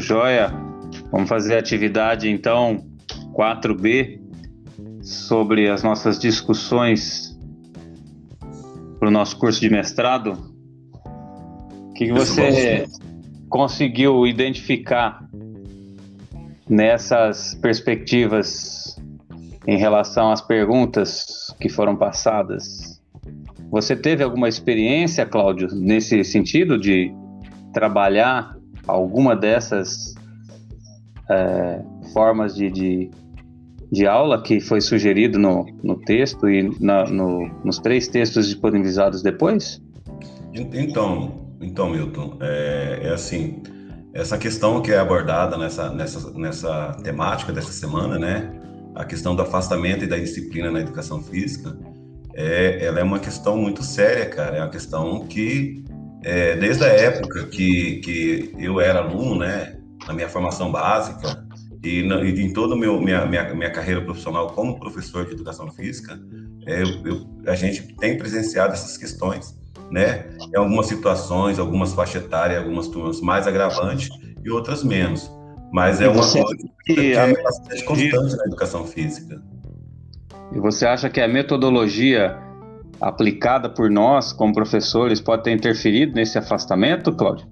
Joia, vamos fazer a atividade então 4B sobre as nossas discussões para o nosso curso de mestrado. O que, que você conseguiu identificar nessas perspectivas em relação às perguntas que foram passadas? Você teve alguma experiência, Cláudio, nesse sentido de trabalhar alguma dessas é, formas de, de, de, aula que foi sugerido no, no texto e na, no, nos três textos disponibilizados depois? Então, então Milton, é, é assim, essa questão que é abordada nessa, nessa, nessa temática dessa semana, né, a questão do afastamento e da disciplina na educação física, é, ela é uma questão muito séria, cara, é uma questão que é, desde a época que, que eu era aluno, né, na minha formação básica e, na, e em toda a minha, minha, minha carreira profissional como professor de educação física, é, eu, eu, a gente tem presenciado essas questões, né? Em algumas situações, algumas faixas etárias, algumas turmas mais agravantes e outras menos. Mas é uma coisa que é bastante constante na educação física. E você acha que a metodologia aplicada por nós, como professores, pode ter interferido nesse afastamento, Cláudio?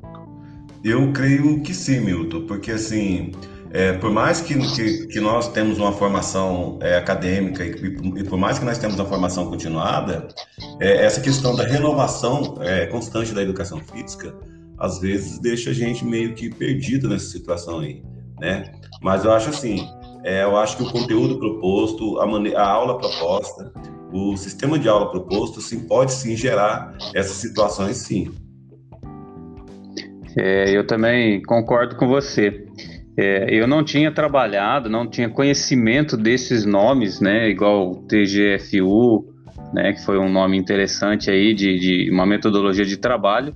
Eu creio que sim, Milton, porque assim, é, por mais que, que, que, nós temos uma formação é, acadêmica e, e, por mais que nós temos uma formação continuada, é, essa questão da renovação é, constante da educação física, às vezes deixa a gente meio que perdido nessa situação aí, né? Mas eu acho assim, é, eu acho que o conteúdo proposto, a, a aula proposta, o sistema de aula proposto, sim, pode sim gerar essas situações, sim. É, eu também concordo com você. É, eu não tinha trabalhado, não tinha conhecimento desses nomes, né? Igual TGFU, né? Que foi um nome interessante aí de, de uma metodologia de trabalho.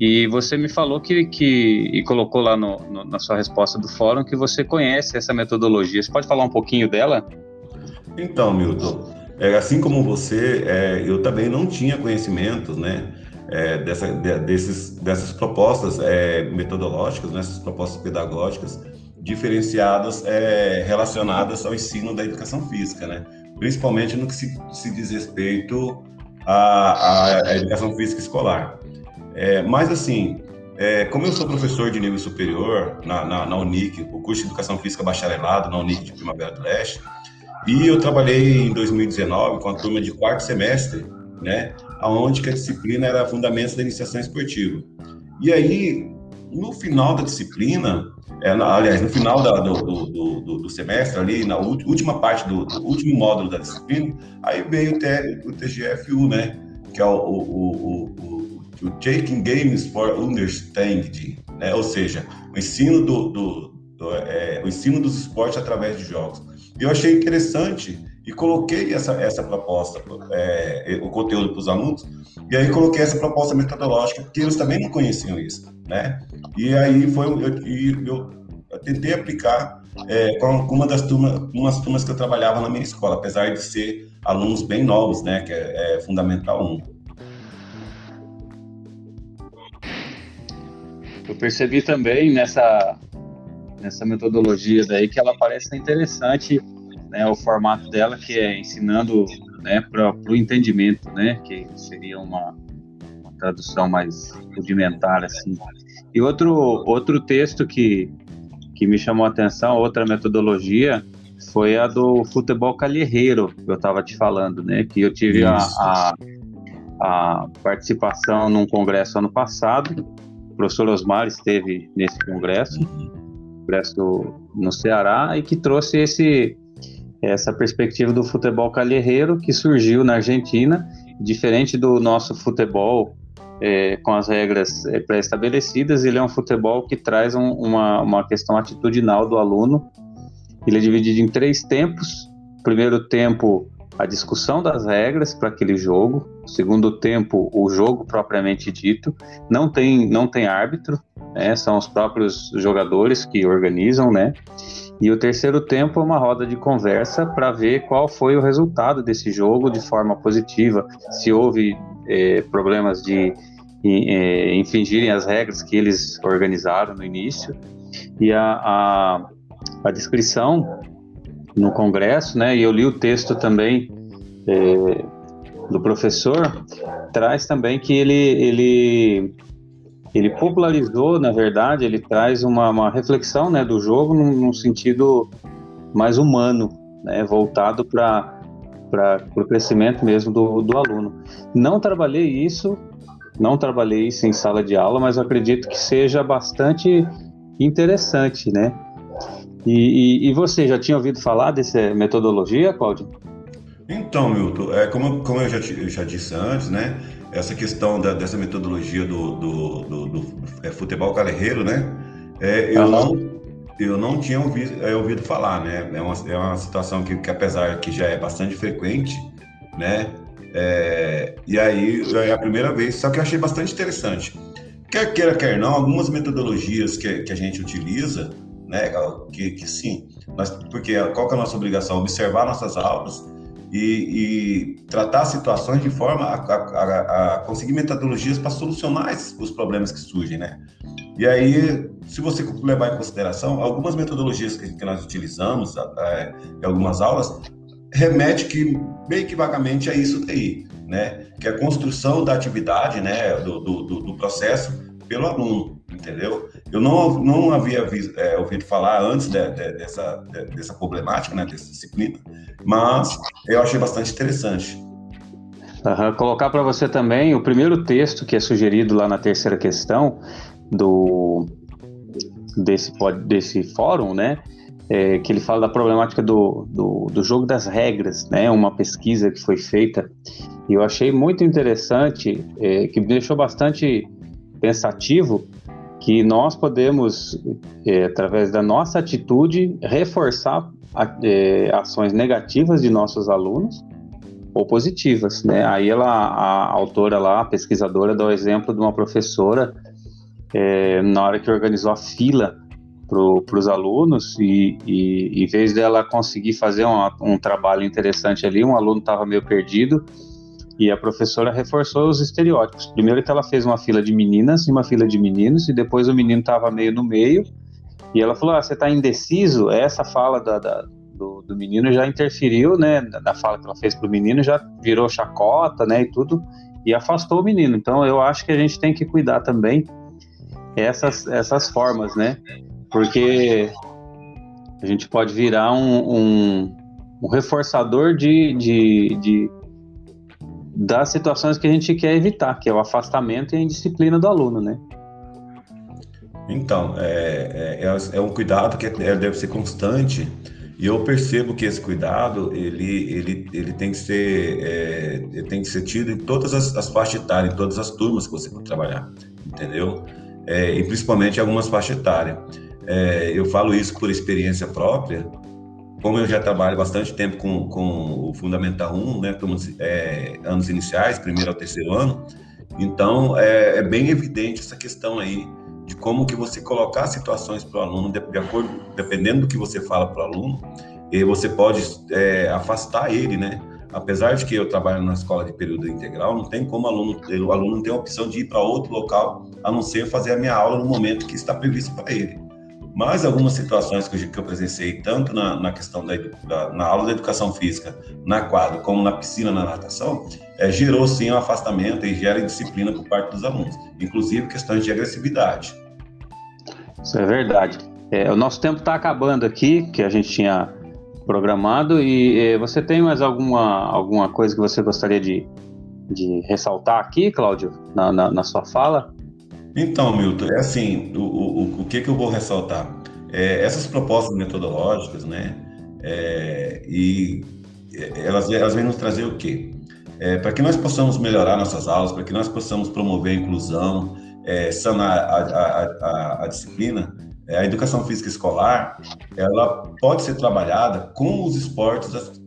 E você me falou que, que e colocou lá no, no, na sua resposta do fórum que você conhece essa metodologia. Você pode falar um pouquinho dela? Então, Milton, é, assim como você, é, eu também não tinha conhecimento, né? É, dessa, de, desses, dessas propostas é, metodológicas, nessas né, propostas pedagógicas diferenciadas é, relacionadas ao ensino da educação física, né? Principalmente no que se, se diz respeito à, à, educação física escolar. É, mas assim, como eu sou professor de nível superior na, na, na, Unic, o curso de Educação Física Bacharelado na Unic de Primavera do Leste, e eu trabalhei em 2019 com a turma de quarto semestre, né, aonde que a disciplina era Fundamentos da Iniciação Esportiva. E aí, no final da disciplina, é, aliás, no final da, do, do, do, do, semestre, ali, na última parte do, último módulo da disciplina, aí veio o, T, o TGFU, né, que é o, o, o, o, Taking Games for Understanding, né, ou seja, o ensino do é, o ensino dos esportes através de jogos. Eu achei interessante e coloquei essa, essa proposta, é, o conteúdo para os alunos, e aí coloquei essa proposta metodológica, porque eles também não conheciam isso, né? E aí foi, eu, eu, eu tentei aplicar é, com, uma das turmas, umas turmas que eu trabalhava na minha escola, apesar de ser alunos bem novos, né? Que é, é Fundamental 1. Eu percebi também nessa nessa metodologia daí que ela parece interessante, né, o formato dela que é ensinando, né, para o entendimento, né, que seria uma, uma tradução mais rudimentar assim. E outro outro texto que que me chamou a atenção, outra metodologia foi a do futebol calherreiro que eu estava te falando, né, que eu tive a, a, a participação num congresso ano passado. O professor Osmar esteve nesse congresso. Uhum Congresso no Ceará e que trouxe esse essa perspectiva do futebol calherreiro que surgiu na Argentina, diferente do nosso futebol é, com as regras é, pré-estabelecidas, ele é um futebol que traz um, uma, uma questão atitudinal do aluno. Ele é dividido em três tempos. Primeiro tempo, a discussão das regras para aquele jogo. Segundo tempo, o jogo propriamente dito. Não tem, não tem árbitro, né? São os próprios jogadores que organizam, né? E o terceiro tempo é uma roda de conversa para ver qual foi o resultado desse jogo de forma positiva, se houve é, problemas de é, infringirem as regras que eles organizaram no início. E a, a, a descrição no congresso, né, e eu li o texto também é, do professor, traz também que ele, ele, ele popularizou, na verdade, ele traz uma, uma reflexão né, do jogo num, num sentido mais humano, né, voltado para o crescimento mesmo do, do aluno. Não trabalhei isso, não trabalhei isso em sala de aula, mas acredito que seja bastante interessante, né? E, e, e você já tinha ouvido falar dessa metodologia, Cláudio? Então, Milton, é, como, como eu já, eu já disse antes, né? Essa questão da, dessa metodologia do, do, do, do é, futebol carreiro, né? É, eu, não, eu não tinha ouvido, é, ouvido falar, né? É uma, é uma situação que, que, apesar que já é bastante frequente, né? É, e aí é a primeira vez, só que eu achei bastante interessante. Quer queira, quer não, algumas metodologias que, que a gente utiliza, né? Que, que sim, nós, porque qual que é a nossa obrigação? Observar nossas aulas e, e tratar situações de forma a, a, a conseguir metodologias para solucionar esses, os problemas que surgem, né? E aí, se você levar em consideração, algumas metodologias que, que nós utilizamos é, em algumas aulas remete que meio que vagamente a isso daí, né? Que é a construção da atividade, né? Do, do, do processo pelo aluno, entendeu? Eu não, não havia é, ouvido falar antes de, de, dessa, de, dessa problemática, né? Dessa disciplina, mas eu achei bastante interessante. Uhum. Colocar para você também o primeiro texto que é sugerido lá na terceira questão do desse, desse fórum, né? É, que ele fala da problemática do, do, do, jogo das regras, né? Uma pesquisa que foi feita e eu achei muito interessante, é, que me deixou bastante pensativo, que nós podemos, é, através da nossa atitude, reforçar a, é, ações negativas de nossos alunos ou positivas, né? Aí ela, a autora lá, a pesquisadora, dá o exemplo de uma professora é, na hora que organizou a fila para os alunos e, e, em vez dela conseguir fazer um, um trabalho interessante ali, um aluno estava meio perdido e a professora reforçou os estereótipos. Primeiro que ela fez uma fila de meninas e uma fila de meninos, e depois o menino estava meio no meio, e ela falou: ah, você está indeciso? Essa fala da, da, do, do, menino já interferiu, né? Da fala que ela fez para o menino, já virou chacota, né? E tudo, e afastou o menino. Então eu acho que a gente tem que cuidar também essas, essas formas, né? Porque a gente pode virar um, um, um reforçador de, de, de das situações que a gente quer evitar, que é o afastamento e a indisciplina do aluno, né? Então, é, é, é, um cuidado que é, deve ser constante e eu percebo que esse cuidado ele, ele, ele tem que ser é, tem que ser tido em todas as, as faixas etárias, em todas as turmas que você for trabalhar, entendeu? É, e principalmente em algumas faixas etárias. É, eu falo isso por experiência própria, como eu já trabalho bastante tempo com, com o Fundamental 1, né, turmas, é, anos iniciais, primeiro ao terceiro ano, então é, é, bem evidente essa questão aí de como que você colocar situações para o aluno, de, de, acordo, dependendo do que você fala para o aluno, e você pode é, afastar ele, né? Apesar de que eu trabalho na escola de período integral, não tem como o aluno, o aluno não tem a opção de ir para outro local, a não ser fazer a minha aula no momento que está previsto para ele. Mas algumas situações que eu, presenciei, tanto na, na questão da, da, na aula de educação física, na quadra, como na piscina, na natação, é, gerou sim um afastamento e gera indisciplina por parte dos alunos, inclusive questões de agressividade. Isso é verdade. É, o nosso tempo está acabando aqui, que a gente tinha programado, e é, você tem mais alguma, alguma coisa que você gostaria de, de ressaltar aqui, Cláudio, na, na, na sua fala? Então, Milton, é assim, o, o, o que, que eu vou ressaltar? É, essas propostas metodológicas, né, é, e é, elas, elas vêm nos trazer o quê? É, para que nós possamos melhorar nossas aulas, para que nós possamos promover a inclusão, é, sanar a, a, a, a disciplina, é, a educação física escolar, ela pode ser trabalhada com os esportes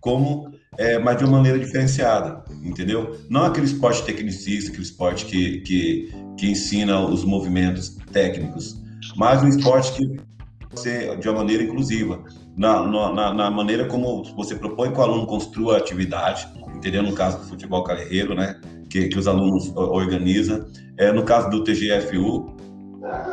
como mas de uma maneira diferenciada, entendeu? Não aquele esporte tecnicista, aquele esporte que, que, que ensina os movimentos técnicos, mas um esporte que ser de uma maneira inclusiva, na, na, na, maneira como você propõe que o aluno construa a atividade, entendeu? No caso do futebol carreiro, né? Que, que os alunos organizam. É, no caso do TGFU,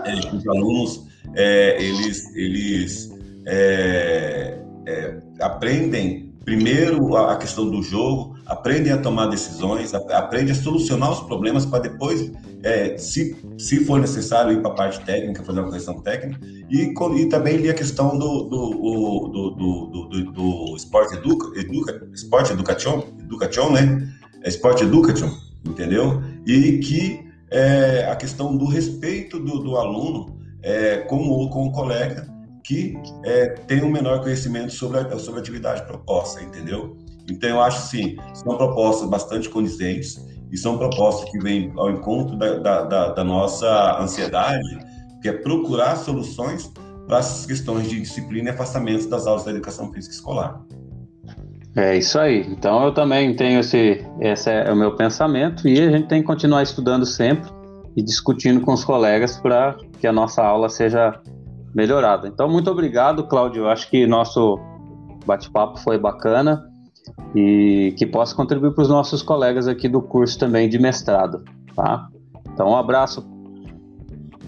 é, os alunos é, eles, eles é, é, aprendem primeiro a questão do jogo, aprendem a tomar decisões, aprendem a solucionar os problemas para depois, é, se, se for necessário, ir para a parte técnica, fazer uma correção técnica, e, e também ali a questão do, do, do, do, do, do esporte, educa, educa, esporte education, education, né? É esporte education, entendeu? E que é, a questão do respeito do, do aluno é, com, com o colega que é, tem um menor conhecimento sobre a, sobre a atividade proposta, entendeu? Então, eu acho sim, são propostas bastante condizentes e são propostas que vêm ao encontro da, da, da, da nossa ansiedade, que é procurar soluções para essas questões de disciplina e afastamento das aulas da educação física escolar. É isso aí. Então eu também tenho esse, esse é o meu pensamento e a gente tem que continuar estudando sempre e discutindo com os colegas para que a nossa aula seja melhorada. Então muito obrigado, Cláudio. Acho que nosso bate-papo foi bacana e que possa contribuir para os nossos colegas aqui do curso também de mestrado, tá? Então um abraço.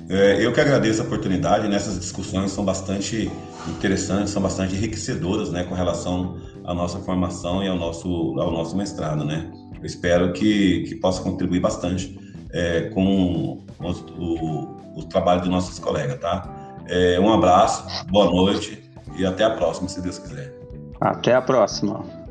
É, eu que agradeço a oportunidade. Nessas discussões são bastante interessantes, são bastante enriquecedoras, né, com relação à nossa formação e ao nosso ao nosso mestrado, né? Eu espero que, que possa contribuir bastante é, com os, o, o trabalho dos nossos colegas, tá? É, um abraço, boa noite e até a próxima, se Deus quiser. Até a próxima.